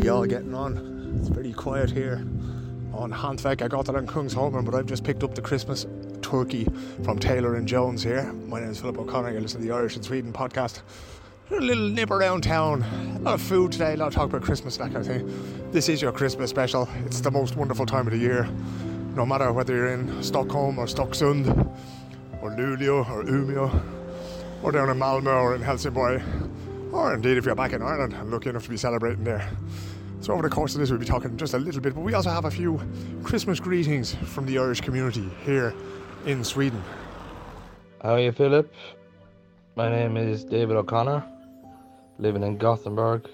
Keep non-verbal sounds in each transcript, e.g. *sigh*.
we all getting on? It's very quiet here on Handvek. I got that on Kungsholmen, but I've just picked up the Christmas turkey from Taylor and Jones here. My name is Philip O'Connor. You listen to the Irish in Sweden podcast. A little nip around town. A lot of food today, a lot of talk about Christmas, that kind of thing. This is your Christmas special. It's the most wonderful time of the year. No matter whether you're in Stockholm or Stocksund or Luleå or Umeå or down in Malmö or in Helsingborg or indeed if you're back in Ireland and lucky enough to be celebrating there. So over the course of this, we'll be talking just a little bit, but we also have a few Christmas greetings from the Irish community here in Sweden. How are you, Philip? My name is David O'Connor, living in Gothenburg.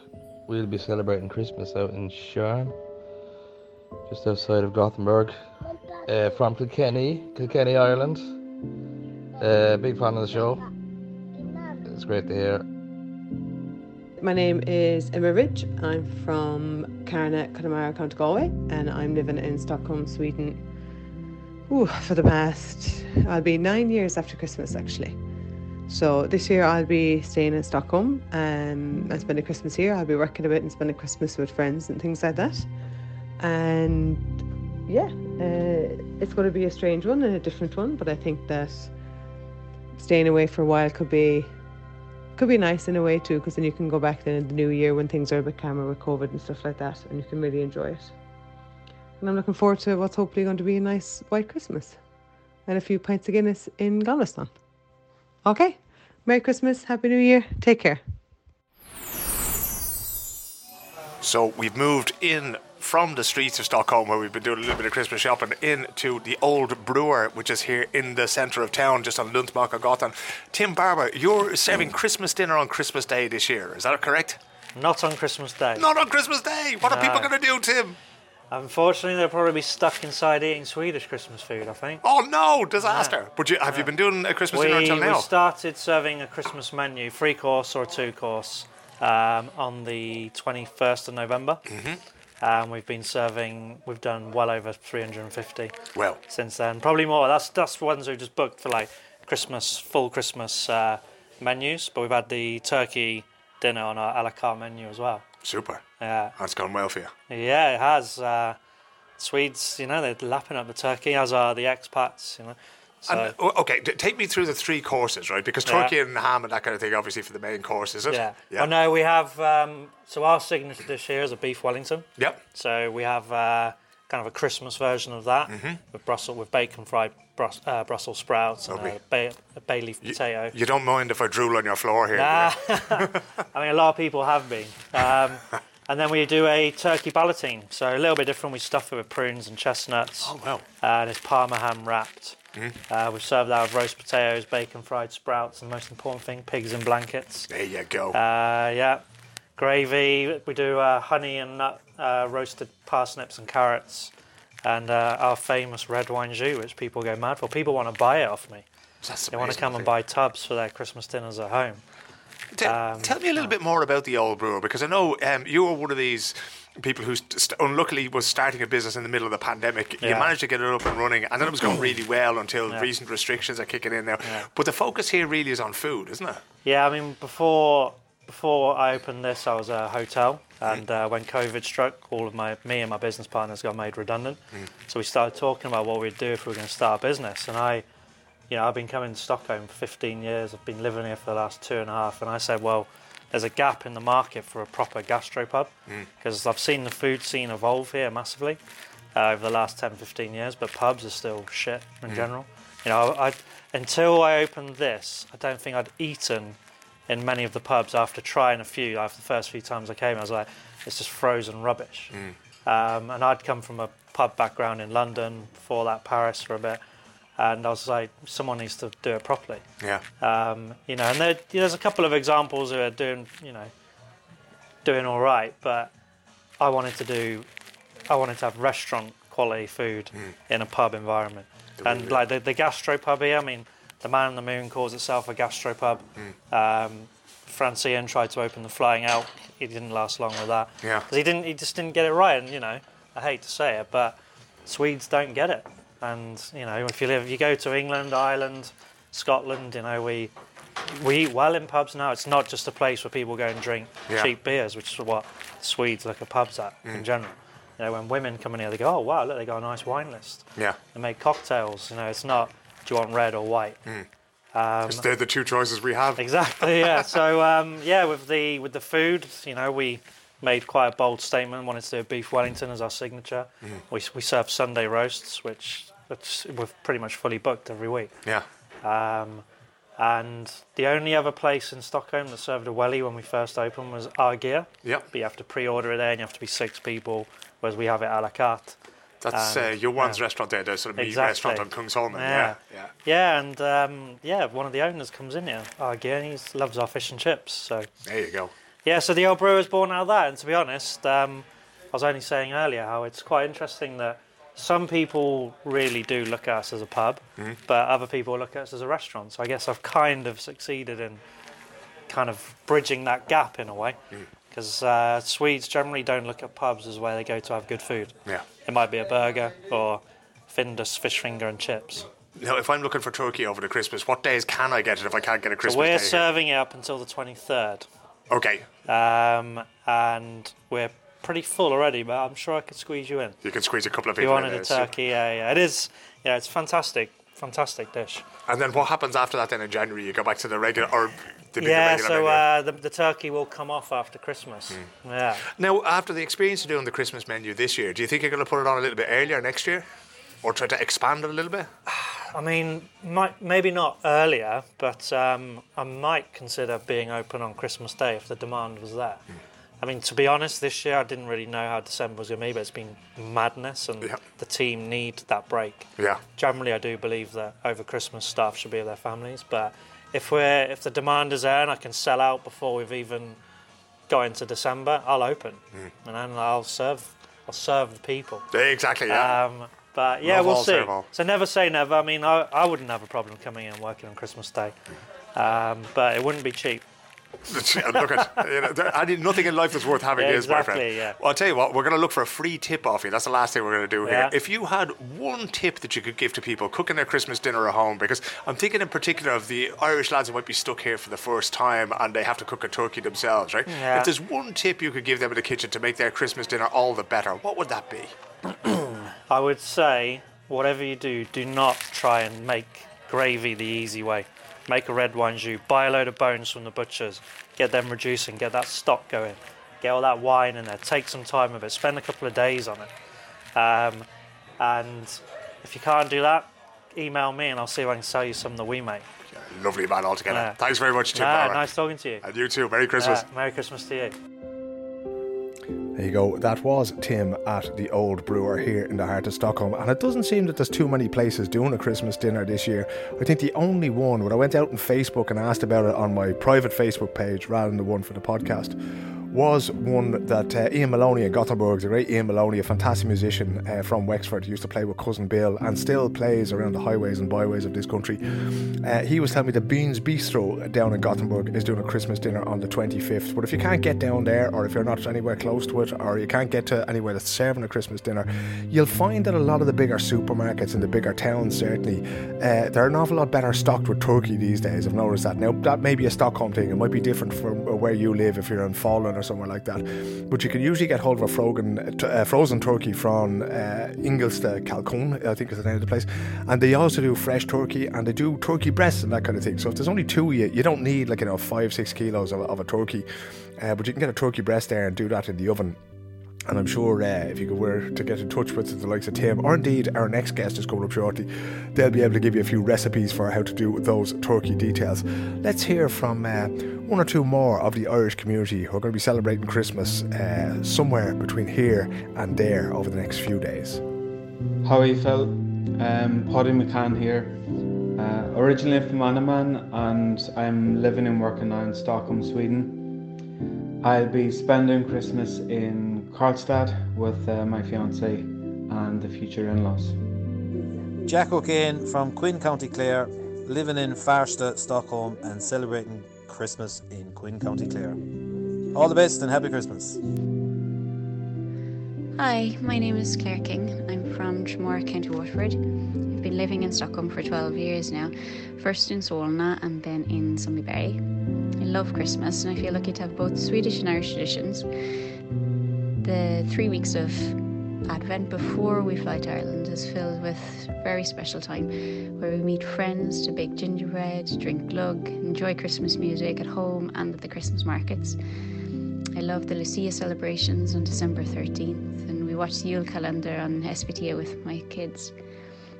We'll be celebrating Christmas out in Sharn, just outside of Gothenburg. Uh, from Kilkenny, Kilkenny, Ireland. Uh, big fan of the show. It's great to hear. My name is Emma Ridge. I'm from Carna, Connemara, County Galway, and I'm living in Stockholm, Sweden. Ooh, for the past, I'll be nine years after Christmas actually. So this year I'll be staying in Stockholm um, and spending Christmas here. I'll be working a bit and spending Christmas with friends and things like that. And yeah, uh, it's going to be a strange one and a different one, but I think that staying away for a while could be could be nice in a way too, because then you can go back then in the new year when things are a bit calmer with COVID and stuff like that, and you can really enjoy it. And I'm looking forward to what's hopefully going to be a nice white Christmas and a few pints of Guinness in Galveston. Okay, Merry Christmas, Happy New Year, take care. So we've moved in from the streets of Stockholm, where we've been doing a little bit of Christmas shopping, into the old brewer, which is here in the centre of town, just on Lundsbackagatan. Tim Barber, you're serving Christmas dinner on Christmas Day this year. Is that correct? Not on Christmas Day. Not on Christmas Day. What are people going to do, Tim? Unfortunately, they'll probably be stuck inside eating Swedish Christmas food, I think. Oh no, disaster! But you, have you been doing a Christmas dinner We, until we started serving a Christmas menu, three course or two course, um, on the 21st of November. Mm-hmm. Um, we've been serving, we've done well over 350 well, since then. Probably more. That's that's for ones we just booked for like Christmas, full Christmas uh, menus. But we've had the turkey dinner on our a la carte menu as well. super. Yeah. That's gone well for you. Yeah, it has. Uh, Swedes, you know, they're lapping up the turkey, as are the expats, you know. So, And, okay, take me through the three courses, right? Because Yeah. turkey and ham and that kind of thing, obviously, for the main course, is it? yeah. Oh, no, we have. Um, so, our signature dish here is a beef Wellington. Yep. So, we have uh, kind of a Christmas version of that with Brussels, with bacon fried Brus- uh, Brussels sprouts and a bay, a bay leaf potato. You don't mind if I drool on your floor here? Nah. *laughs* I mean, a lot of people have been. Um, *laughs* and then we do a turkey ballotine. So, a little bit different. We stuff it with prunes and chestnuts. Oh, wow. And it's parma ham wrapped. Mm-hmm. Uh, we've served that with roast potatoes, bacon fried sprouts, and most important thing, pigs in blankets. There you go. Uh, yeah, gravy. We do uh, honey and nut uh, roasted parsnips and carrots, and uh, our famous red wine jus, which people go mad for. People want to buy it off me. That's They want to come and buy tubs for their Christmas dinners at home. Um, tell me a little bit more about the old brewer because I know um, you were one of these people who st- unluckily was starting a business in the middle of the pandemic. You managed to get it up and running, and then it was going really well until Yeah. recent restrictions are kicking in now. Yeah. But the focus here really is on food, isn't it? Yeah, I mean, before before I opened this, I was a hotel, and uh, when COVID struck, all of my me and my business partners got made redundant. So we started talking about what we'd do if we were going to start a business. And I, you know, I've been coming to Stockholm for 15 years. I've been living here for the last two and a half, and I said, well. There's a gap in the market for a proper gastropub because I've seen the food scene evolve here massively uh, over the last 10, 15 years, but pubs are still shit in general. You know, I, until I opened this, I don't think I'd eaten in many of the pubs after trying a few. After the first few times I came, I was like, it's just frozen rubbish. Um, and I'd come from a pub background in London, before that Paris for a bit, and I was like, someone needs to do it properly. Yeah. Um, you know, and there, there's a couple of examples who are doing, you know, doing all right, but I wanted to do, I wanted to have restaurant quality food in a pub environment, and like the, the gastro pub here. I mean, the Man on the Moon calls itself a gastro pub. Um, Frantzén tried to open the Flying Elk. He didn't last long with that. Yeah. 'Cause he didn't. He just didn't get it right, and you know, I hate to say it, but Swedes don't get it. And you know, if you live, if you go to England, Ireland, Scotland, you know, we we eat well in pubs now. It's not just a place where people go and drink Yeah. cheap beers, which is what Swedes look at pubs at Mm. in general. You know, when women come in here, they go, "Oh wow, look, they got a nice wine list. Yeah. They make cocktails. You know, it's not do you want red or white." Um, They're the two choices we have. Exactly. Yeah. *laughs* so um, yeah, with the with the food, you know, we made quite a bold statement. Wanted to do beef Wellington as our signature. We we serve Sunday roasts, which which we're pretty much fully booked every week. Yeah. Um, and the only other place in Stockholm that served a welly when we first opened was Argia. Yep. But you have to pre-order it there, and you have to be six people, whereas we have it a la carte. That's Um, uh, your one's yeah. restaurant there, the sort of meat Exactly. restaurant on Kungsholmen. Yeah. Yeah. Yeah. Yeah, and um, yeah, one of the owners comes in here, Argia, and he loves our fish and chips. So There you go. Yeah, so the old brew was born out of that. And to be honest, um, I was only saying earlier how it's quite interesting that some people really do look at us as a pub, but other people look at us as a restaurant. So I guess I've kind of succeeded in kind of bridging that gap in a way. Because uh, Swedes generally don't look at pubs as where they go to have good food. Yeah. It might be a burger or Findus fish finger and chips. Now, if I'm looking for turkey over the Christmas, what days can I get it if I can't get a Christmas So we're day? here? serving it up until the 23rd. Okay. Um, and we're pretty full already, but I'm sure I could squeeze you in. You can squeeze a couple of people in You wanted there. a turkey, yeah, yeah, it is. Yeah, it's fantastic, fantastic dish. And then what happens after that then in January? You go back to the regular, or the Yeah, regular so uh, the, the turkey will come off after Christmas. Hmm. Yeah, Now, after the experience of doing the Christmas menu this year, do you think you're going to put it on a little bit earlier next year? Or try to expand it a little bit? *sighs* I mean, might, maybe not earlier, but um, I might consider being open on Christmas Day if the demand was there. Hmm. I mean, to be honest, this year I didn't really know how December was going to be, but it's been madness, and Yeah. the team need that break. Yeah. generally I do believe that over Christmas staff should be with their families. But if we're if the demand is there and I can sell out before we've even got into December, I'll open Hmm. and then I'll serve I'll serve the people. Exactly, yeah. Um, but yeah, Love we'll see. So never say never. I mean, I, I wouldn't have a problem coming in and working on Christmas Day, um, but it wouldn't be cheap. Look at you know, I nothing in life that's worth having Yeah, is, my friend. yeah. Well, I'll tell you what, we're going to look for a free tip off you. That's the last thing we're going to do here. If you had one tip that you could give to people cooking their Christmas dinner at home, because I'm thinking in particular of the Irish lads who might be stuck here for the first time and they have to cook a turkey themselves, right? Yeah. If there's one tip you could give them in the kitchen to make their Christmas dinner all the better, what would that be? *clears throat* I would say, whatever you do, do not try and make gravy the easy way. Make a red wine jus, buy a load of bones from the butchers, get them reducing, get that stock going, get all that wine in there, take some time with it, spend a couple of days on it. Um, and if you can't do that, email me and I'll see if I can sell you some that we make. Lovely man altogether. Yeah. Thanks very much, Tim. Ah, nice talking to you. And you too. Merry Christmas. Merry Christmas to you. There you go. That was Tim at the Old Brewer here in the heart of Stockholm. And it doesn't seem that there's too many places doing a Christmas dinner this year. I think the only one, when I went out on Facebook and asked about it on my private Facebook page rather than the one for the podcast, was one that uh, Ian Maloney in Gothenburg, the great Ian Maloney, a fantastic musician uh, from Wexford, used to play with Cousin Bill and still plays around the highways and byways of this country. Uh, he was telling me the Beans Bistro down in Gothenburg is doing a Christmas dinner on the 25th. But if you can't get down there, or if you're not anywhere close to it, or you can't get to anywhere that's serving a Christmas dinner, you'll find that a lot of the bigger supermarkets in the bigger towns, certainly, uh, they're an awful lot better stocked with turkey these days. I've noticed that. Now, that may be a Stockholm thing. It might be different from where you live if you're in Falun or somewhere like that. But you can usually get hold of a frozen, uh, frozen turkey from uh, Ingelsta Kalkon, I think is the name of the place. And they also do fresh turkey and they do turkey breasts and that kind of thing. So if there's only two of you, you don't need like, you know, five, six kilos of, of a turkey. Uh, but you can get a turkey breast there and do that in the oven. And I'm sure uh, if you could to get in touch with the likes of Tim, or indeed our next guest is coming up shortly, they'll be able to give you a few recipes for how to do those turkey details. Let's hear from uh, one or two more of the Irish community who are going to be celebrating Christmas uh, somewhere between here and there over the next few days. How are you, Phil? Um, Paddy McCann here. Uh, originally from Annaman, and I'm living and working now in Stockholm, Sweden. I'll be spending Christmas in Karlstad with uh, my fiance and the future in-laws. Jack O'Kane from Quin County Clare, living in Farsta, Stockholm, and celebrating Christmas in Quin County Clare. All the best and happy Christmas. Hi, my name is Claire King. I'm from Tramore, County Waterford. I've been living in Stockholm for 12 years now, first in Solna and then in Sundbyberg. I love Christmas and I feel lucky to have both Swedish and Irish traditions. The three weeks of Advent before we fly to Ireland is filled with very special time where we meet friends to bake gingerbread, drink glögg, enjoy Christmas music at home and at the Christmas markets. I love the Lucia celebrations on December 13th and we watch the Yule calendar on SPTA with my kids.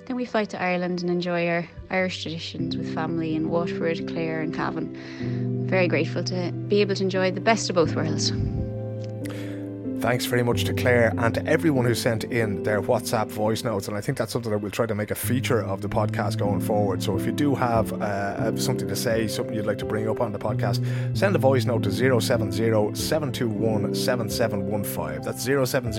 Then we fly to Ireland and enjoy our Irish traditions with family in Waterford, Clare, and Cavan. I'm very grateful to be able to enjoy the best of both worlds. Thanks very much to Claire and to everyone who sent in their WhatsApp voice notes. And I think that's something that we'll try to make a feature of the podcast going forward. So if you do have uh, something to say, something you'd like to bring up on the podcast, send a voice note to 070 721 7715. That's 070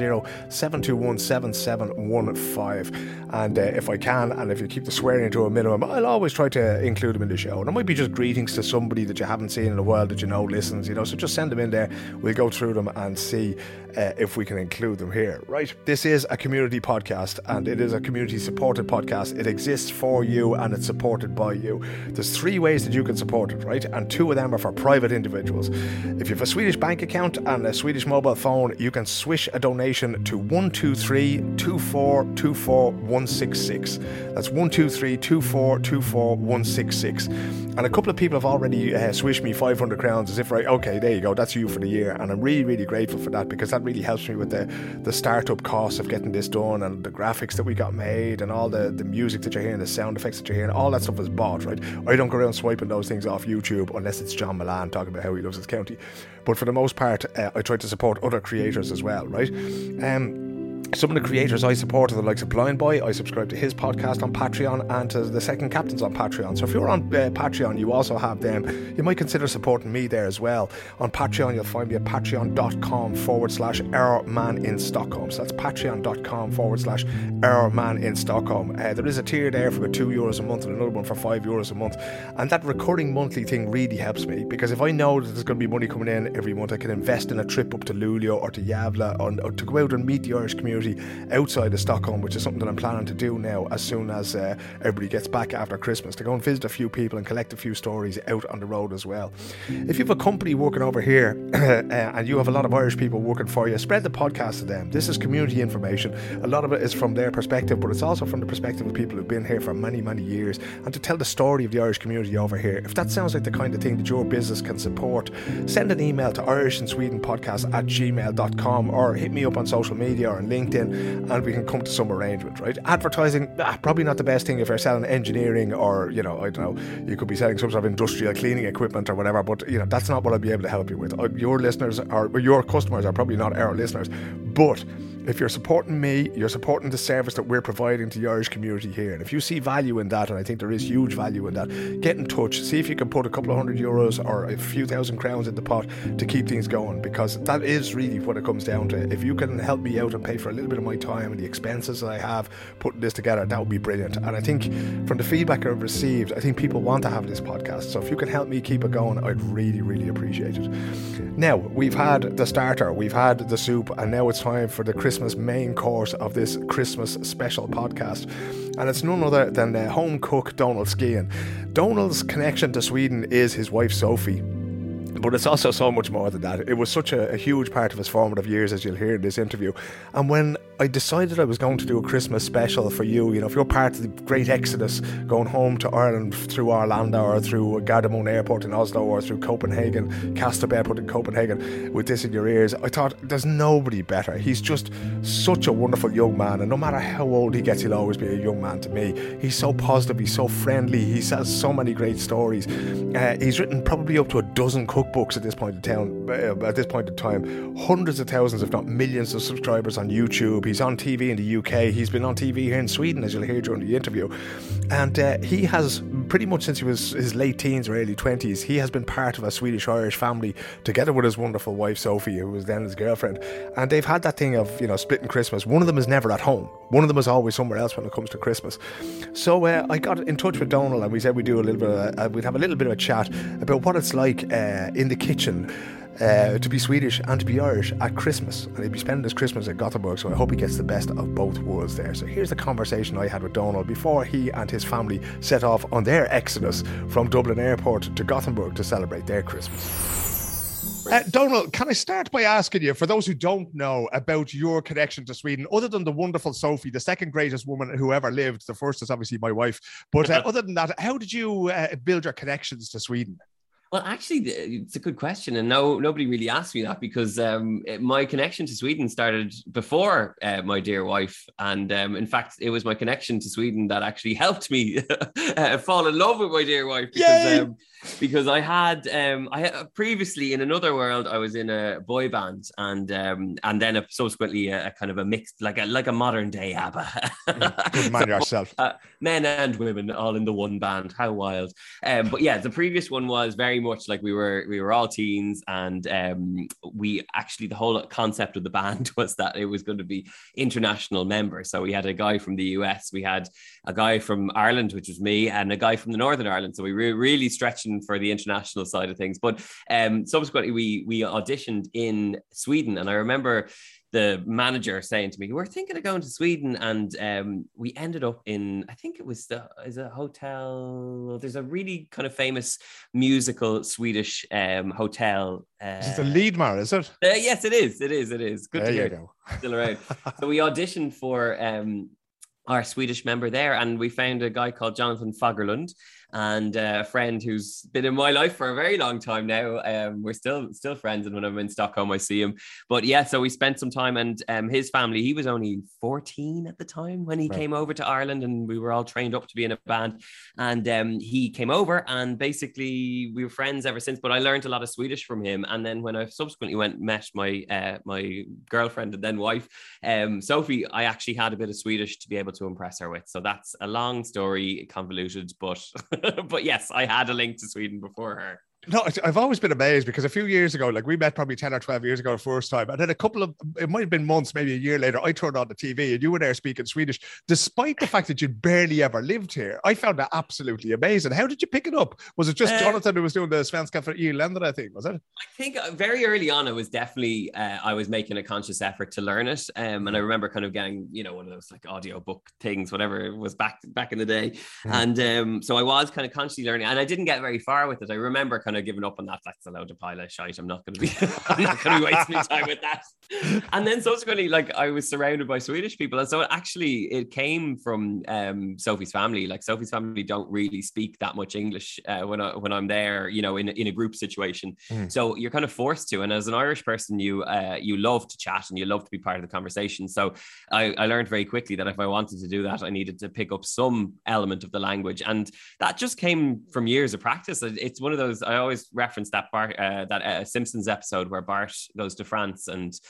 721 7715. And uh, if I can, and if you keep the swearing to a minimum, I'll always try to include them in the show. And it might be just greetings to somebody that you haven't seen in a while that you know listens, you know. So just send them in there. We'll go through them and see uh, if we can include them here. Right, this is a community podcast and it is a community supported podcast. It exists for you and it's supported by you. There's three ways that you can support it, right? And two of them are for private individuals. If you have a Swedish bank account and a Swedish mobile phone, you can swish a donation to 123 2424 166. That's 123 2424 166. And a couple of people have already uh, swished me 500 crowns as if, right, okay, there you go, that's you for the year. And I'm really, really grateful for that because that really helps me with the, the startup costs of getting this done and the graphics that we got made and all the, the music that you're hearing, the sound effects that you're hearing, all that stuff is bought, right? I don't go around swiping those things off YouTube unless it's John Mullane talking about how he loves his county. But for the most part, uh, I try to support other creators as well, right? Um, some of the creators I support are the likes of Blind Boy. I subscribe to his podcast on Patreon and to the Second Captains on Patreon. So if you're on uh, Patreon, you also have them. You might consider supporting me there as well. On Patreon, you'll find me at patreon.com forward slash our man in Stockholm. So that's patreon.com forward slash our man in Stockholm. Uh, there is a tier there for two euros a month and another one for five euros a month. And that recurring monthly thing really helps me because if I know that there's going to be money coming in every month, I can invest in a trip up to Luleå or to Gävle or, or to go out and meet the Irish community outside of Stockholm, which is something that I'm planning to do now as soon as uh, everybody gets back after Christmas to go and visit a few people and collect a few stories out on the road as well. If you have a company working over here *clears throat* uh, and you have a lot of Irish people working for you, spread the podcast to them. This is community information. A lot of it is from their perspective, but it's also from the perspective of people who've been here for many, many years and to tell the story of the Irish community over here. If that sounds like the kind of thing that your business can support, send an email to Irish in Sweden podcast at gmail.com or hit me up on social media or on LinkedIn and we can come to some arrangement, right? Advertising, ah, probably not the best thing if you're selling engineering or, you know, I don't know, you could be selling some sort of industrial cleaning equipment or whatever, but, you know, that's not what I'll be able to help you with. Your listeners are, your customers are probably not our listeners, but if you're supporting me, you're supporting the service that we're providing to the Irish community here. And if you see value in that, and I think there is huge value in that, get in touch. See if you can put a couple of hundred euros or a few thousand crowns in the pot to keep things going because that is really what it comes down to. If you can help me out and pay for a little bit of my time and the expenses that I have putting this together, that would be brilliant. And I think from the feedback I've received, I think people want to have this podcast. So if you can help me keep it going, I'd really, really appreciate it. Now, we've had the starter, we've had the soup, and now it's time for the Christmas main course of this Christmas special podcast. And it's none other than the home cook Donal Skehan. Donal's connection to Sweden is his wife Sophie. But it's also so much more than that. It was such a, a, huge part of his formative years, as you'll hear in this interview. And when I decided I was going to do a Christmas special for you, you know, if you're part of the great exodus going home to Ireland through Arlanda or through Gardermoen Airport in Oslo or through Copenhagen, Kastrup Airport in Copenhagen, with this in your ears, I thought there's nobody better. He's just such a wonderful young man, and no matter how old he gets, he'll always be a young man to me. He's so positive, he's so friendly, he says so many great stories. Uh, he's written probably up to a dozen cookbooks at this point in town, uh, at this point in time, hundreds of thousands, if not millions, of subscribers on YouTube. He's on TV in the UK. He's been on TV here in Sweden, as you'll hear during the interview. And uh, he has pretty much since he was his late teens or early 20s, he has been part of a Swedish Irish family together with his wonderful wife Sophie, who was then his girlfriend. And they've had that thing of, you know, splitting Christmas. One of them is never at home, one of them is always somewhere else when it comes to Christmas. So uh, I got in touch with Donal and we said we'd do a little bit of, uh, we'd have a little bit of a chat about what it's like uh, in the kitchen uh, to be Swedish and to be Irish at Christmas. And he'll be spending his Christmas at Gothenburg, so I hope he gets the best of both worlds there. So here's the conversation I had with Donal before he and his family set off on their exodus from Dublin Airport to Gothenburg to celebrate their Christmas. Uh, Donal, can I start by asking you, for those who don't know about your connection to Sweden, other than the wonderful Sophie, the second greatest woman who ever lived, the first is obviously my wife, but uh, *laughs* other than that, how did you uh, build your connections to Sweden? Well, actually, it's a good question, and no, nobody really asked me that because um, it, my connection to Sweden started before uh, my dear wife, and um, in fact, it was my connection to Sweden that actually *laughs* helped me uh, *laughs* fall in love with my dear wife because um, because I had um, I had, previously in another world I was in a boy band and um, and then a, subsequently a, a, kind of a mixed like a like a modern day ABBA. Good *laughs* mind so, yourself. Uh, men and women all in the one band. How wild! Um, but yeah, the previous one was very very much like we were we were all teens, and um, we actually the whole concept of the band *laughs* was that it was going to be international members. So we had a guy from the US, we had a guy from Ireland, which was me, and a guy from the Northern Ireland. So we were really stretching for the international side of things. But um, subsequently, we we auditioned in Sweden, and I remember the manager saying to me, "We're thinking of going to Sweden," and um, we ended up in I think it was the is a hotel. There's a really kind of famous musical Swedish um, hotel. Uh, is it the Lydmar? Is it? Uh, yes, it is. It is. It is. Good there to hear. You go. Still around. *laughs* so we auditioned for um, our Swedish member there, and we found a guy called Jonathan Fagerlund, and a friend who's been in my life for a very long time now. Um, we're still still friends, and when I'm in Stockholm, I see him. But yeah, so we spent some time, and um, his family. He was only 14 at the time when he right. came over to Ireland, and we were all trained up to be in a band. And um, he came over, and basically we were friends ever since. But I learned a lot of Swedish from him, and then when I subsequently went met my uh, my girlfriend and then wife, um, Sophie, I actually had a bit of Swedish to be able to impress her with. So that's a long story, convoluted, but *laughs* *laughs* but yes, I had a link to Sweden before her. No, I've always been amazed because a few years ago, like we met probably 10 or 12 years ago the first time. And then a couple of, it might have been months, maybe a year later, I turned on the TV and you were there speaking Swedish, despite the fact that you'd barely ever lived here. I found that absolutely amazing. How did you pick it up? Was it just uh, Jonathan who was doing the Svenska för irländare, I think, was it? I think uh, very early on, it was definitely, uh, I was making a conscious effort to learn it. Um, and I remember kind of getting, you know, one of those like audio book things, whatever it was back, back in the day. Mm. And um, so I was kind of consciously learning and I didn't get very far with it. I remember kind of giving up on that. That's a load of pile of shite. I'm not going to be, *laughs* I'm not going to be wasting time with that. *laughs* And then subsequently, like I was surrounded by Swedish people, and so it actually it came from um, Sophie's family. Like Sophie's family don't really speak that much English uh, when I when I'm there, you know, in in a group situation. Mm. So you're kind of forced to. And as an Irish person, you uh, you love to chat and you love to be part of the conversation. So I, I learned very quickly that if I wanted to do that, I needed to pick up some element of the language, and that just came from years of practice. It's one of those I always reference that Bart, uh, that uh, Simpsons episode where Bart goes to France and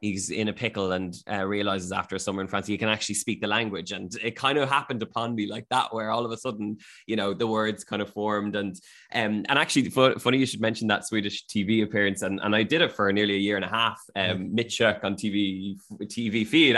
he's in a pickle and uh, realizes after a summer in France he can actually speak the language. And it kind of happened upon me like that, where all of a sudden, you know, the words kind of formed. And um, and actually, funny you should mention that Swedish TV appearance. And, and I did it for nearly a year and a half, um, Mitchuk on TV TV feed.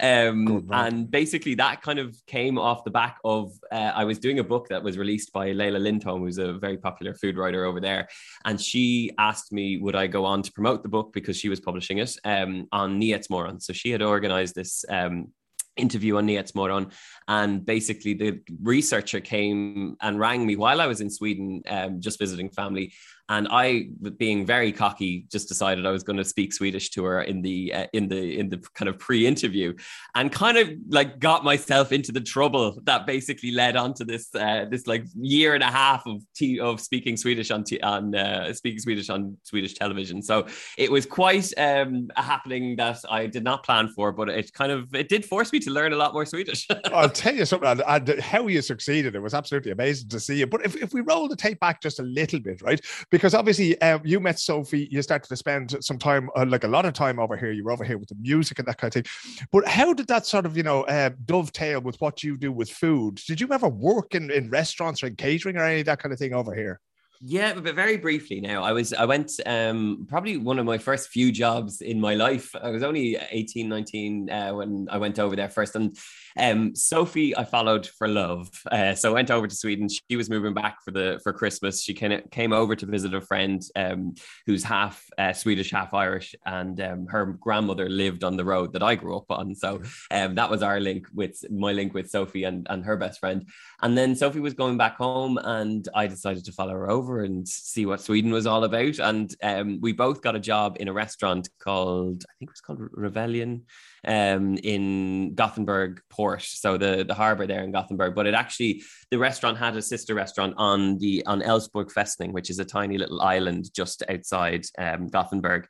Um, and basically, that kind of came off the back of uh, I was doing a book that was released by Leila Lindholm, who's a very popular food writer over there, and she asked me would I go on to promote the book because she was publishing it. Um, um, on Nyhetsmorgon. So she had organized this um, interview on Nyhetsmorgon. And basically, the researcher came and rang me while I was in Sweden, um, just visiting family. And I, being very cocky, just decided I was going to speak Swedish to her in the uh, in the in the kind of pre-interview, and kind of like got myself into the trouble that basically led on to this uh, this like year and a half of t- of speaking Swedish on t- on uh, speaking Swedish on Swedish television. So it was quite um, a happening that I did not plan for, but it kind of it did force me to learn a lot more Swedish. *laughs* I'll tell you something, and, and how you succeeded. It was absolutely amazing to see you. But if, if we roll the tape back just a little bit, right? Because because obviously um, you met Sophie, you started to spend some time, uh, like a lot of time over here. You were over here with the music and that kind of thing. But how did that sort of, you know, uh, dovetail with what you do with food? Did you ever work in, in restaurants or in catering or any of that kind of thing over here? Yeah, but very briefly now. I was I went um probably one of my first few jobs in my life. I was only 18, 19 uh, when I went over there first. And um Sophie I followed for love. Uh, so I went over to Sweden. She was moving back for the for Christmas. She came came over to visit a friend um who's half uh, Swedish, half Irish, and um, her grandmother lived on the road that I grew up on. So um that was our link with my link with Sophie and, and her best friend. And then Sophie was going back home and I decided to follow her over over and see what Sweden was all about. And um, we both got a job in a restaurant called, I think it was called Rebellion um, in Gothenburg Port. So the, the harbor there in Gothenburg. But it actually, the restaurant had a sister restaurant on the on Älvsborg Festning, which is a tiny little island just outside um, Gothenburg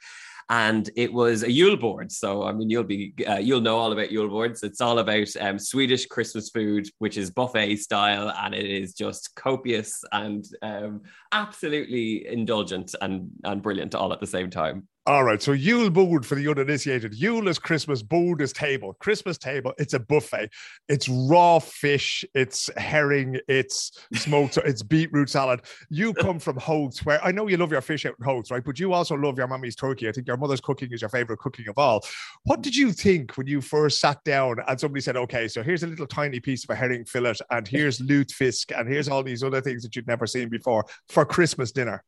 and it was a Yule board. So I mean, you'll be uh, you'll know all about Yule boards. It's all about um, Swedish Christmas food, which is buffet style, and it is just copious and um, absolutely indulgent and and brilliant all at the same time. All right, so Yule board for the uninitiated. Yule is Christmas, board is table. Christmas table, it's a buffet. It's raw fish, it's herring, it's *laughs* smoked, it's beetroot salad. You come from Howths, where I know you love your fish out in Howths, right? But you also love your mummy's turkey. I think your mother's cooking is your favorite cooking of all. What did you think when you first sat down and somebody said, okay, so here's a little tiny piece of a herring fillet, and here's lutefisk, and here's all these other things that you'd never seen before for Christmas dinner?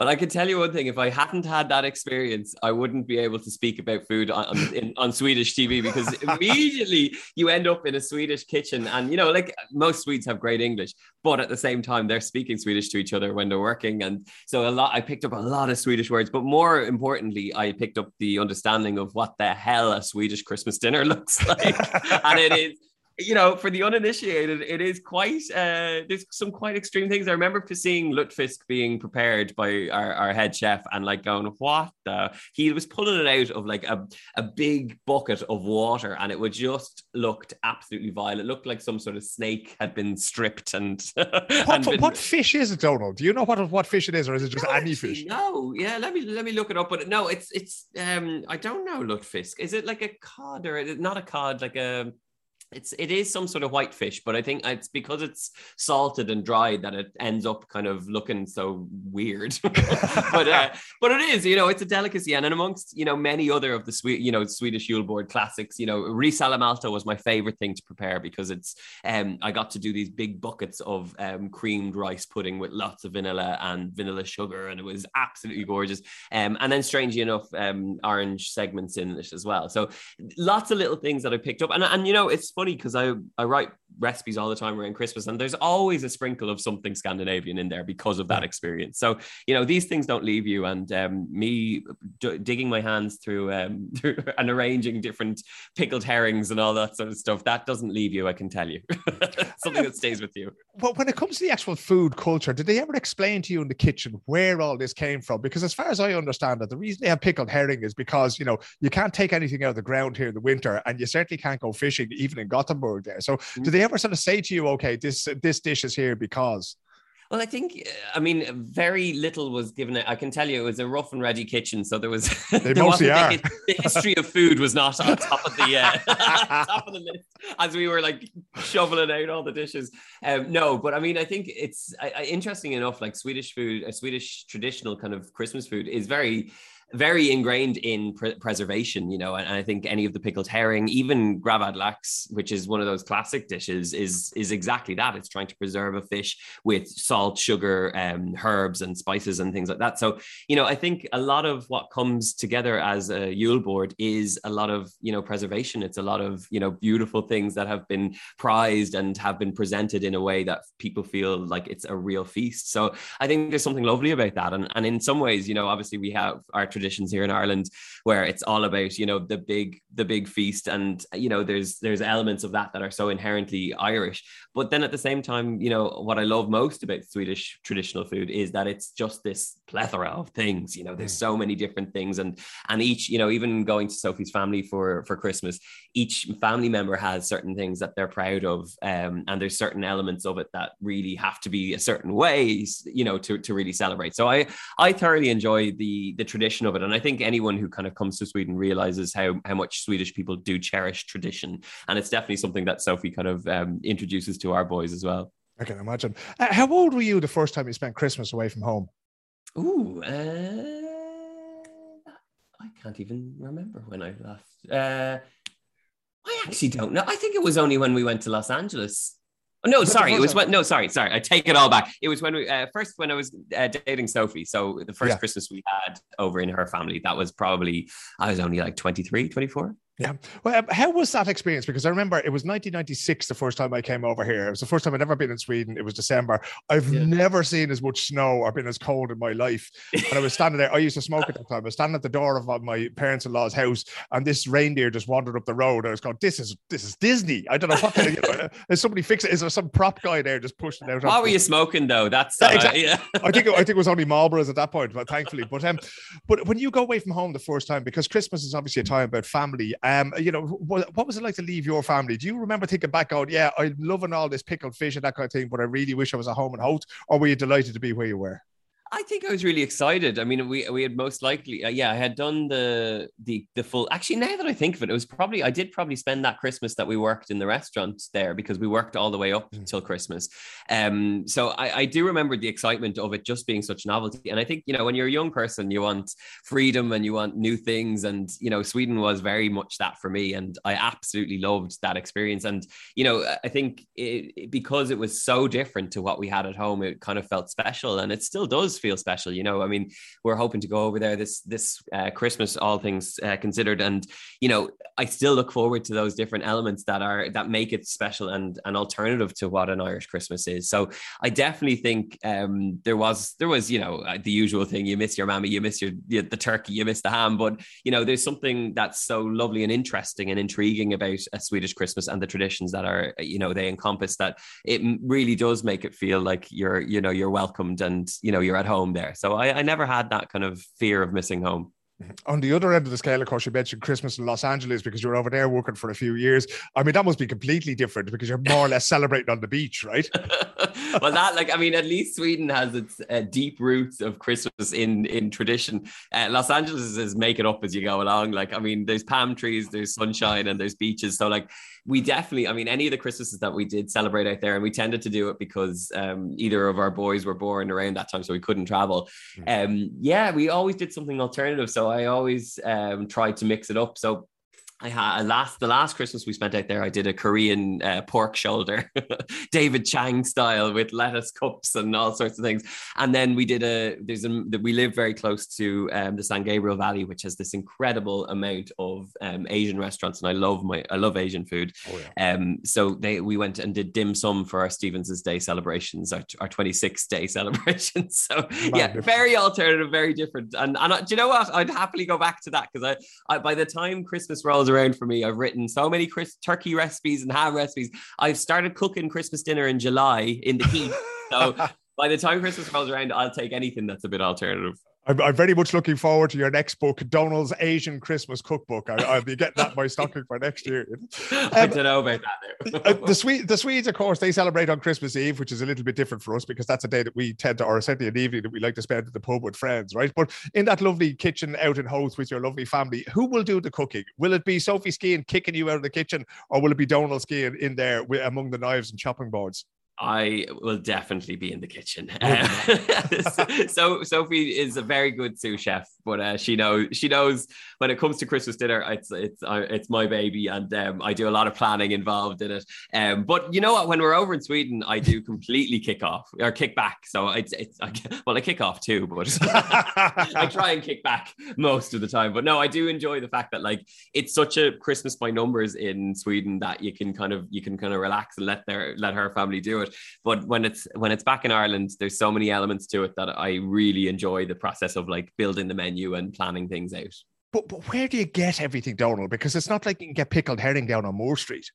Well, I can tell you one thing: if I hadn't had that experience, I wouldn't be able to speak about food on on, in, on Swedish TV because *laughs* immediately you end up in a Swedish kitchen, and you know, like most Swedes have great English, but at the same time they're speaking Swedish to each other when they're working, and so a lot. I picked up a lot of Swedish words, but more importantly, I picked up the understanding of what the hell a Swedish Christmas dinner *laughs* looks like, and it is you know, for the uninitiated, it is quite uh, there's some quite extreme things. I remember seeing lutefisk being prepared by our, our head chef and like going, what the he was pulling it out of like a, a big bucket of water and it would just looked absolutely vile. It looked like some sort of snake had been stripped and, *laughs* what, and been... what, fish is it, Donal? Do you know what what fish it is, or is it just no, any actually, fish? No, yeah, let me let me look it up. But no, it's it's um I don't know lutefisk. Is it like a cod or is it not a cod, like a it's it is some sort of white fish, but I think it's because it's salted and dried that it ends up kind of looking so weird. *laughs* but uh, but it is, you know, it's a delicacy, and amongst you know many other of the sweet, you know, Swedish Yule board classics, you know, ris à la Malta was my favorite thing to prepare because it's um I got to do these big buckets of um, creamed rice pudding with lots of vanilla and vanilla sugar, and it was absolutely gorgeous. Um, and then strangely enough, um, orange segments in it as well. So lots of little things that I picked up, and and you know, it's funny because I I write recipes all the time around Christmas, and there's always a sprinkle of something Scandinavian in there because of that experience. So you know these things don't leave you, and um, me d- digging my hands through, um, *laughs* through and arranging different pickled herrings and all that sort of stuff that doesn't leave you. I can tell you, *laughs* something that stays with you. Well, when it comes to the actual food culture, did they ever explain to you in the kitchen where all this came from? Because as far as I understand it, the reason they have pickled herring is because you know you can't take anything out of the ground here in the winter, and you certainly can't go fishing even in Gothenburg there. So, do they ever sort of say to you, "Okay, this this dish is here because"? Well, I think, I mean, very little was given. I can tell you, it was a rough and ready kitchen, so there was. *laughs* They there mostly are. The, the, history of food was not on top of the uh, *laughs* *laughs* top of the list as we were like shoveling out all the dishes. Um, no, but I mean, I think it's I, I, interesting enough. Like Swedish food, a Swedish traditional kind of Christmas food is very very ingrained in pre- preservation, you know, and, and, I think any of the pickled herring, even gravad lax, which is one of those classic dishes, is is exactly that. It's trying to preserve a fish with salt, sugar, um, herbs, and spices and things like that. So, you know, I think a lot of what comes together as a Yule board is a lot of you know preservation. It's a lot of you know beautiful things that have been prized and have been presented in a way that people feel like it's a real feast. So, I think there's something lovely about that, and and in some ways, you know, obviously we have our tradition traditions here in Ireland where it's all about you know the big the big feast and you know there's there's elements of that that are so inherently Irish. But then at the same time you know what I love most about Swedish traditional food is that it's just this plethora of things you know there's so many different things and and each you know even going to Sophie's family for for Christmas each family member has certain things that they're proud of um, and there's certain elements of it that really have to be a certain way you know to, to really celebrate. So I I thoroughly enjoy the the tradition of it. And I think anyone who kind of comes to Sweden realizes how how much Swedish people do cherish tradition, and it's definitely something that Sophie kind of um, introduces to our boys as well. I can imagine. Uh, how old were you the first time you spent Christmas away from home? Ooh, uh, I can't even remember when I last. Uh, I actually don't know. I think it was only when we went to Los Angeles. Oh, no, sorry. It was when, no, sorry, sorry. I take it all back. It was when we uh, first when I was uh, dating Sophie. So the first Yeah. Christmas we had over in her family, that was probably I was only like 23, 24. Yeah. Well, um, how was that experience? Because I remember it was 1996 the first time I came over here. It was the first time I'd ever been in Sweden. It was December. I've Yeah. never seen as much snow or been as cold in my life. And I was standing there. I used to smoke at that time. I was standing at the door of uh, my parents-in-law's house, and this reindeer just wandered up the road. I was going, "This is this is Disney." I don't know what. You know, *laughs* is somebody fix it? Is there some prop guy there just pushing it out? What were you smoking though? That's uh, exactly. yeah. I think it, I think it was only *laughs* Marlboros at that point, but thankfully. But um, but when you go away from home the first time, because Christmas is obviously a time about family. Um, you know, what, what was it like to leave your family? Do you remember thinking back, going, "Yeah, I'm loving all this pickled fish and that kind of thing," but I really wish I was at home and Howth, or were you delighted to be where you were? I think I was really excited. I mean, we we had most likely, uh, yeah, I had done the the the full. Actually, now that I think of it, it was probably I did probably spend that Christmas that we worked in the restaurant there because we worked all the way up Mm. till Christmas. Um, so I, I do remember the excitement of it just being such novelty. And I think you know when you're a young person, you want freedom and you want new things. And you know, Sweden was very much that for me, and I absolutely loved that experience. And you know, I think it- because it was so different to what we had at home, it kind of felt special, and it still does feel special. You know, I mean, we're hoping to go over there this this uh, Christmas, all things uh, considered, and you know, I still look forward to those different elements that are that make it special and an alternative to what an Irish Christmas is. So I definitely think um, there was there was you know uh, the usual thing: you miss your mammy, you miss your the, the turkey, you miss the ham, but you know, there's something that's so lovely and interesting and intriguing about a Swedish Christmas and the traditions that are you know they encompass that it really does make it feel like you're you know you're welcomed and you know you're at home there. So I, I never had that kind of fear of missing home. On the other end of the scale, of course, you mentioned Christmas in Los Angeles because you were over there working for a few years. I mean, that must be completely different because you're more or less celebrating on the beach, right? *laughs* well that like i mean at least sweden has its uh, deep roots of christmas in in tradition. Uh, los angeles is make it up as you go along. Like i mean there's palm trees there's sunshine and there's beaches. So like we definitely i mean any of the christmases that we did celebrate out there and we tended to do it because um, either of our boys were born around that time so we couldn't travel. Um, yeah we always did something alternative so i always um, tried to mix it up. So I had last the last Christmas we spent out there. I did a Korean uh, pork shoulder, *laughs* David Chang style with lettuce cups and all sorts of things. And then we did a there's a we live very close to um, the San Gabriel Valley, which has this incredible amount of um, Asian restaurants, and I love my I love Asian food. Oh, yeah. Um, so they we went and did dim sum for our Stevens's Day celebrations, our, our 26th day celebrations. *laughs* So yeah, Magnificent. very alternative, very different. And and I, do you know what? I'd happily go back to that because I, I by the time Christmas rolls around for me, I've written so many Chris, turkey recipes and ham recipes. I've started cooking Christmas dinner in July in the heat. So *laughs* by the time Christmas rolls around, I'll take anything that's a bit alternative. I'm, I'm very much looking forward to your next book, Donal's Asian Christmas Cookbook. I, I'll be getting that in my stocking for next year. *laughs* I Um, don't know about that. *laughs* Uh, the Swedes, the Swedes, of course, they celebrate on Christmas Eve, which is a little bit different for us because that's a day that we tend to, or certainly an evening that we like to spend at the pub with friends, right? But in that lovely kitchen out in Howth with your lovely family, who will do the cooking? Will it be Sophie Skehan kicking you out of the kitchen, or will it be Donal Skehan in there with, among the knives and chopping boards? I will definitely be in the kitchen. *laughs* *laughs* So Sophie is a very good sous chef, but uh, she knows she knows when it comes to Christmas dinner, it's it's uh, it's my baby, and um, I do a lot of planning involved in it. Um, but you know what? When we're over in Sweden, I do completely kick off or kick back. So it's it's I, well, I kick off too, but *laughs* I try and kick back most of the time. But no, I do enjoy the fact that like it's such a Christmas by numbers in Sweden that you can kind of you can kind of relax and let their let her family do it. But when it's when it's back in Ireland, there's so many elements to it that I really enjoy the process of like building the menu and planning things out. But, but where do you get everything, Donal? Because it's not like you can get pickled herring down on Moore Street.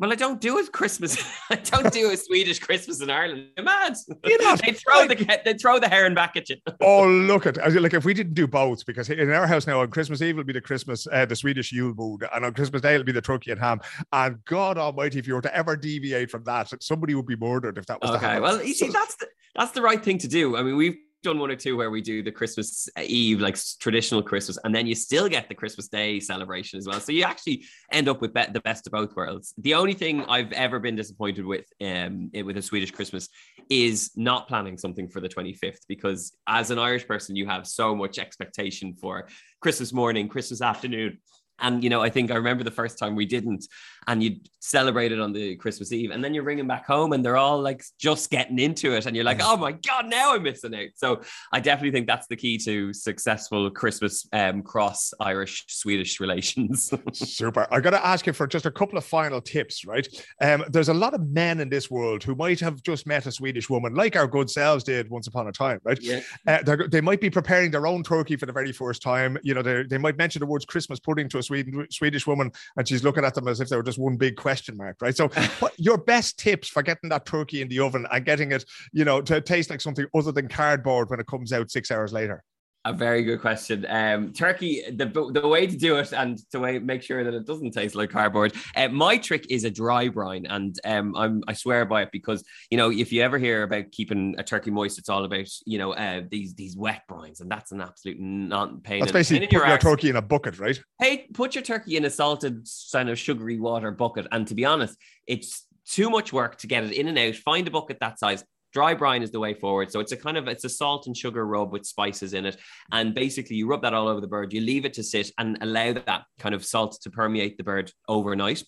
Well, I don't do it Christmas. *laughs* I don't do a Swedish Christmas in Ireland. You're mad. You're not. they throw the they throw the herring back at you. *laughs* Oh, look at like if we didn't do both, because in our house now on Christmas Eve will be the Christmas, uh, the Swedish Yule mood, and on Christmas Day it'll be the turkey and ham. And God Almighty, if you were to ever deviate from that, somebody would be murdered if that was Okay, well, you see, that's the that's the right thing to do. I mean, we've done one or two where we do the Christmas Eve, like traditional Christmas, and then you still get the Christmas Day celebration as well. So you actually end up with be- the best of both worlds. The only thing I've ever been disappointed with um, with a Swedish Christmas is not planning something for the 25th because as an Irish person, you have so much expectation for Christmas morning, Christmas afternoon. And you know, I think I remember the first time we didn't, and you celebrated on the Christmas Eve, and then you're ringing back home, and they're all like just getting into it, and you're like, oh my god, now I'm missing out. So I definitely think that's the key to successful Christmas um, cross Irish Swedish relations. *laughs* Super. I got to ask you for just a couple of final tips, right? Um, there's a lot of men in this world who might have just met a Swedish woman, like our good selves did once upon a time, right? Yeah. Uh, they might be preparing their own turkey for the very first time. You know, they, they might mention the words Christmas pudding to a Sweden, Swedish woman, and she's looking at them as if they were just one big question mark, right? So, *laughs* what your best tips for getting that turkey in the oven and getting it, you know, to taste like something other than cardboard when it comes out six hours later? A very good question. Um, turkey, the the way to do it and to way, make sure that it doesn't taste like cardboard. Uh, my trick is a dry brine, and um, I'm I swear by it because you know if you ever hear about keeping a turkey moist, it's all about you know uh, these these wet brines, and that's an absolute non pain. That's basically put your, your turkey in a bucket, right? Hey, put your turkey in a salted kind of sugary water bucket, and to be honest, it's too much work to get it in and out. Find a bucket that size dry brine is the way forward. So it's a kind of it's a salt and sugar rub with spices in it, and basically you rub that all over the bird. You leave it to sit and allow that kind of salt to permeate the bird overnight.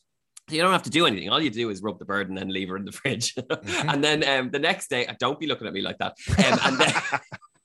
you don't have to do anything. All you do is rub the bird and then leave her in the fridge. *laughs* Mm-hmm. and then um, the next day, don't be looking at me like that. Um, *laughs*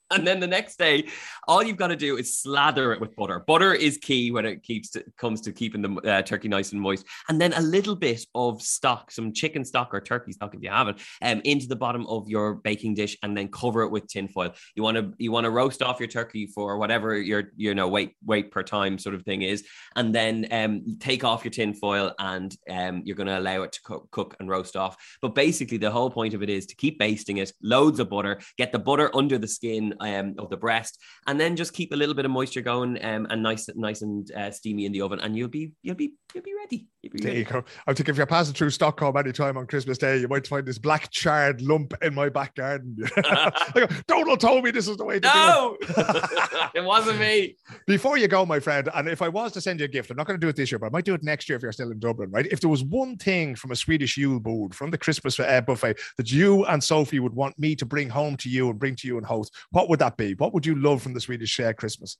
*laughs* and then, the next day, all you've got to do is slather it with butter. Butter is key when it keeps to, comes to keeping the uh, turkey nice and moist. And then a little bit of stock, some chicken stock or turkey stock if you have it, um, into the bottom of your baking dish, and then cover it with tin foil. You want to you want to roast off your turkey for whatever your you know weight weight per time sort of thing is, and then um, take off your tin foil, and um, you're going to allow it to cook, cook and roast off. But basically, the whole point of it is to keep basting it, loads of butter, get the butter under the skin um, of the breast, and then just keep a little bit of moisture going um, and nice, nice and uh, steamy in the oven, and you'll be, you'll be, you'll be ready. You'll be there ready. you go. I think if you're passing through Stockholm anytime on Christmas Day, you might find this black charred lump in my back garden. *laughs* go, Donal told me this is the way to no! do it. *laughs* it wasn't me. Before you go, my friend, and if I was to send you a gift, I'm not going to do it this year, but I might do it next year if you're still in Dublin, right? If there was one thing from a Swedish Yule board, from the Christmas uh, buffet, that you and Sophie would want me to bring home to you and bring to you and host, what would that be? What would you love from the Swedish uh, Christmas?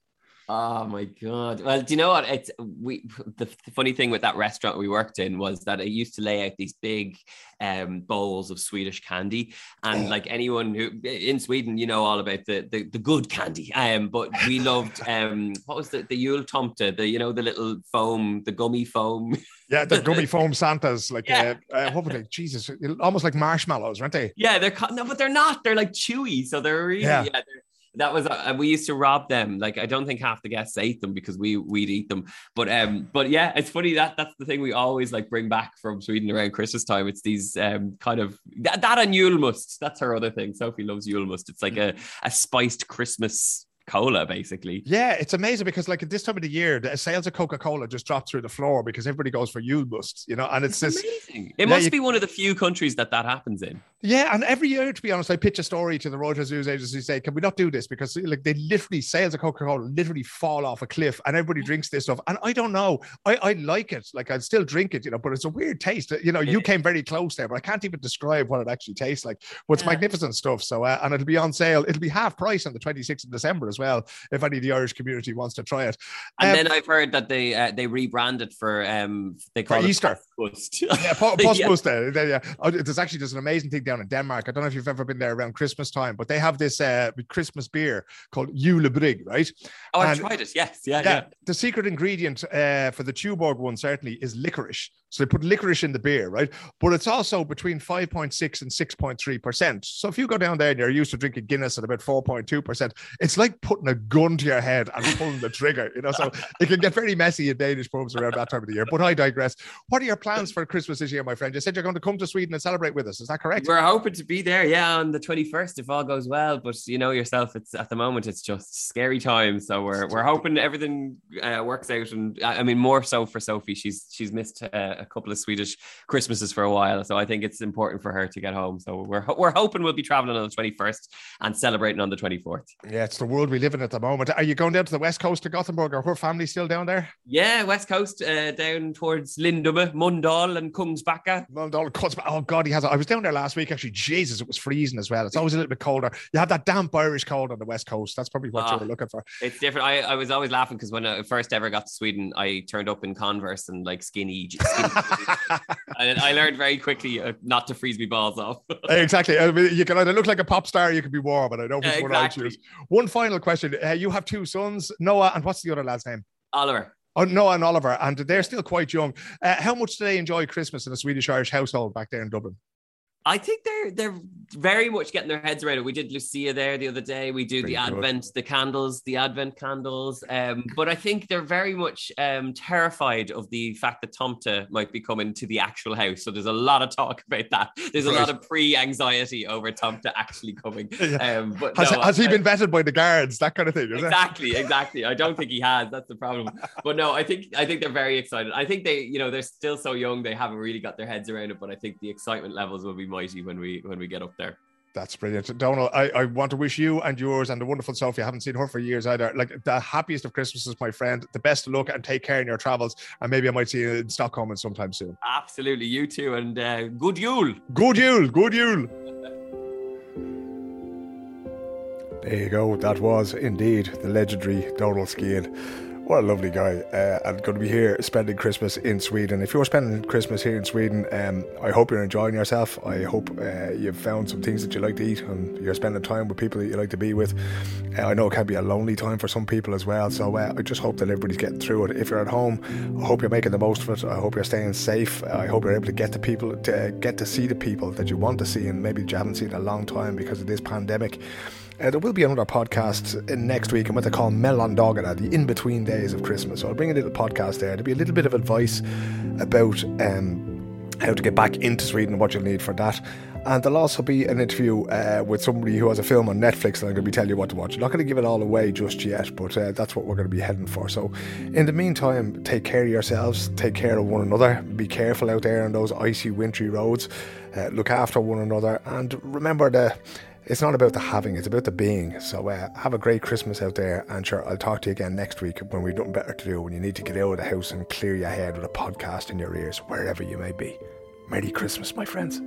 Oh my god! Well, do you know what? It's we. The, the, funny thing with that restaurant we worked in was that it used to lay out these big um, bowls of Swedish candy, and oh. like anyone who in Sweden, you know all about the the, the good candy. Um, but we loved *laughs* um, what was the the Yule Tomte, the you know the little foam, the gummy foam. Yeah, the gummy *laughs* foam Santas, like yeah. uh, uh, what were they? Jesus, almost like marshmallows, weren't they? Yeah, they're no, but they're not. They're like chewy, so they're really yeah. yeah they're, that was uh, we used to rob them. Like I don't think half the guests ate them because we we'd eat them. But um, but yeah, it's funny that that's the thing we always like bring back from Sweden around Christmas time. It's these um kind of that, that and Julmust. That's her other thing. Sophie loves Julmust. It's like a a spiced Christmas Cola, basically. Yeah, it's amazing because like at this time of the year, the sales of Coca Cola just drop through the floor because everybody goes for Julmust, you know, and it's, it's just amazing. It yeah, must you, be one of the few countries that that happens in. Yeah, and every year, to be honest, I pitch a story to the Reuters news agency say, "Can we not do this?" Because like they literally sales of Coca Cola literally fall off a cliff, and everybody drinks this stuff. And I don't know, I I like it, like I'd still drink it, you know, but it's a weird taste. You know, you came very close there, but I can't even describe what it actually tastes like. But it's yeah. magnificent stuff. So, uh, and it'll be on sale. It'll be half price on the 26th of December as well. If any of the Irish community wants to try it. And um, then I've heard that they uh, they rebranded for um they call it Easter. Post. yeah, post *laughs* yeah. there. yeah. Oh, there's actually there's an amazing thing down in Denmark. I don't know if you've ever been there around Christmas time, but they have this uh, Christmas beer called Julebryg, right? Oh, I've tried it. Yes, yeah, yeah. yeah. The secret ingredient uh, for the Tuborg one certainly is licorice. So they put licorice in the beer, right? But it's also between 5.6 and 6.3%. So if you go down there and you're used to drinking Guinness at about 4.2%, it's like putting a gun to your head and pulling the trigger, you know. So it can get very messy in Danish pubs around that time of the year. But I digress. What are your plans for Christmas this year, my friend? You said you're going to come to Sweden and celebrate with us. Is that correct? We're hoping to be there, yeah, on the 21st if all goes well. But you know yourself, it's at the moment it's just scary times. So we're we're hoping everything uh, works out. And I mean, more so for Sophie, she's she's missed uh, a couple of Swedish Christmases for a while. So I think it's important for her to get home. So we're we're hoping we'll be traveling on the 21st and celebrating on the 24th. Yeah, it's the world we live in at the moment. Are you going down to the west coast of Gothenburg? Are her family still down there? Yeah, west coast, uh, down towards Lindome, Mölndal, and Kungsbacka. Mölndal, Kungsbacka. Oh God, he has. I was down there last week. Actually, Jesus, it was freezing as well. It's always a little bit colder. You have that damp Irish cold on the west coast. That's probably what oh, you ah, were looking for. It's different. I, I was always laughing because when I first ever got to Sweden, I turned up in Converse and like skinny. skinny *laughs* and I learned very quickly uh, not to freeze me balls off. *laughs* exactly. I mean, you can either look like a pop star, you can be warm, but I know which one I choose. One final question: uh, You have two sons, Noah, and what's the other lad's name? Oliver. Oh, Noah and Oliver, and they're still quite young. Uh, how much do they enjoy Christmas in a Swedish Irish household back there in Dublin? I think they're they're very much getting their heads around it. We did Lucia there the other day. We do Pretty the good. Advent, the candles, the Advent candles. Um, but I think they're very much um, terrified of the fact that Tomte might be coming to the actual house. So there's a lot of talk about that. There's right. a lot of pre-anxiety over Tomte actually coming. Yeah. Um, but has, no, has he been vetted by the guards? That kind of thing. exactly, it? *laughs* exactly. I don't think he has. That's the problem. But no, I think I think they're very excited. I think they, you know, they're still so young. They haven't really got their heads around it. But I think the excitement levels will be mighty when we when we get up there. That's brilliant. Donal, I, I want to wish you and yours and the wonderful Sophie. I haven't seen her for years either. Like the happiest of Christmases, my friend. The best of luck and take care in your travels. And maybe I might see you in Stockholm sometime soon. Absolutely. You too. And uh, good Yule. Good Yule. Good Yule. there you go. That was indeed the legendary Donal Skehan. What a lovely guy. Uh, and going to be here spending Christmas in Sweden. If you're spending Christmas here in Sweden, um, I hope you're enjoying yourself. I hope uh, you've found some things that you like to eat and you're spending time with people that you like to be with. Uh, I know it can be a lonely time for some people as well. So uh, I just hope that everybody's getting through it. If you're at home, I hope you're making the most of it. I hope you're staying safe. I hope you're able to get to people, to get to see the people that you want to see and maybe you haven't seen in a long time because of this pandemic. Uh, there will be another podcast uh, next week and what they call mellandagarna, the in between days of Christmas. So I'll bring a little podcast there. There'll be a little bit of advice about um, how to get back into Sweden and what you'll need for that. And there'll also be an interview uh, with somebody who has a film on Netflix that I'm going to be telling you what to watch. I'm not going to give it all away just yet, but uh, that's what we're going to be heading for. So, in the meantime, take care of yourselves, take care of one another, be careful out there on those icy, wintry roads, uh, look after one another, and remember the it's not about the having, it's about the being. So uh, have a great Christmas out there. And sure, I'll talk to you again next week when we've nothing better to do, when you need to get out of the house and clear your head with a podcast in your ears, wherever you may be. Merry Christmas, my friends.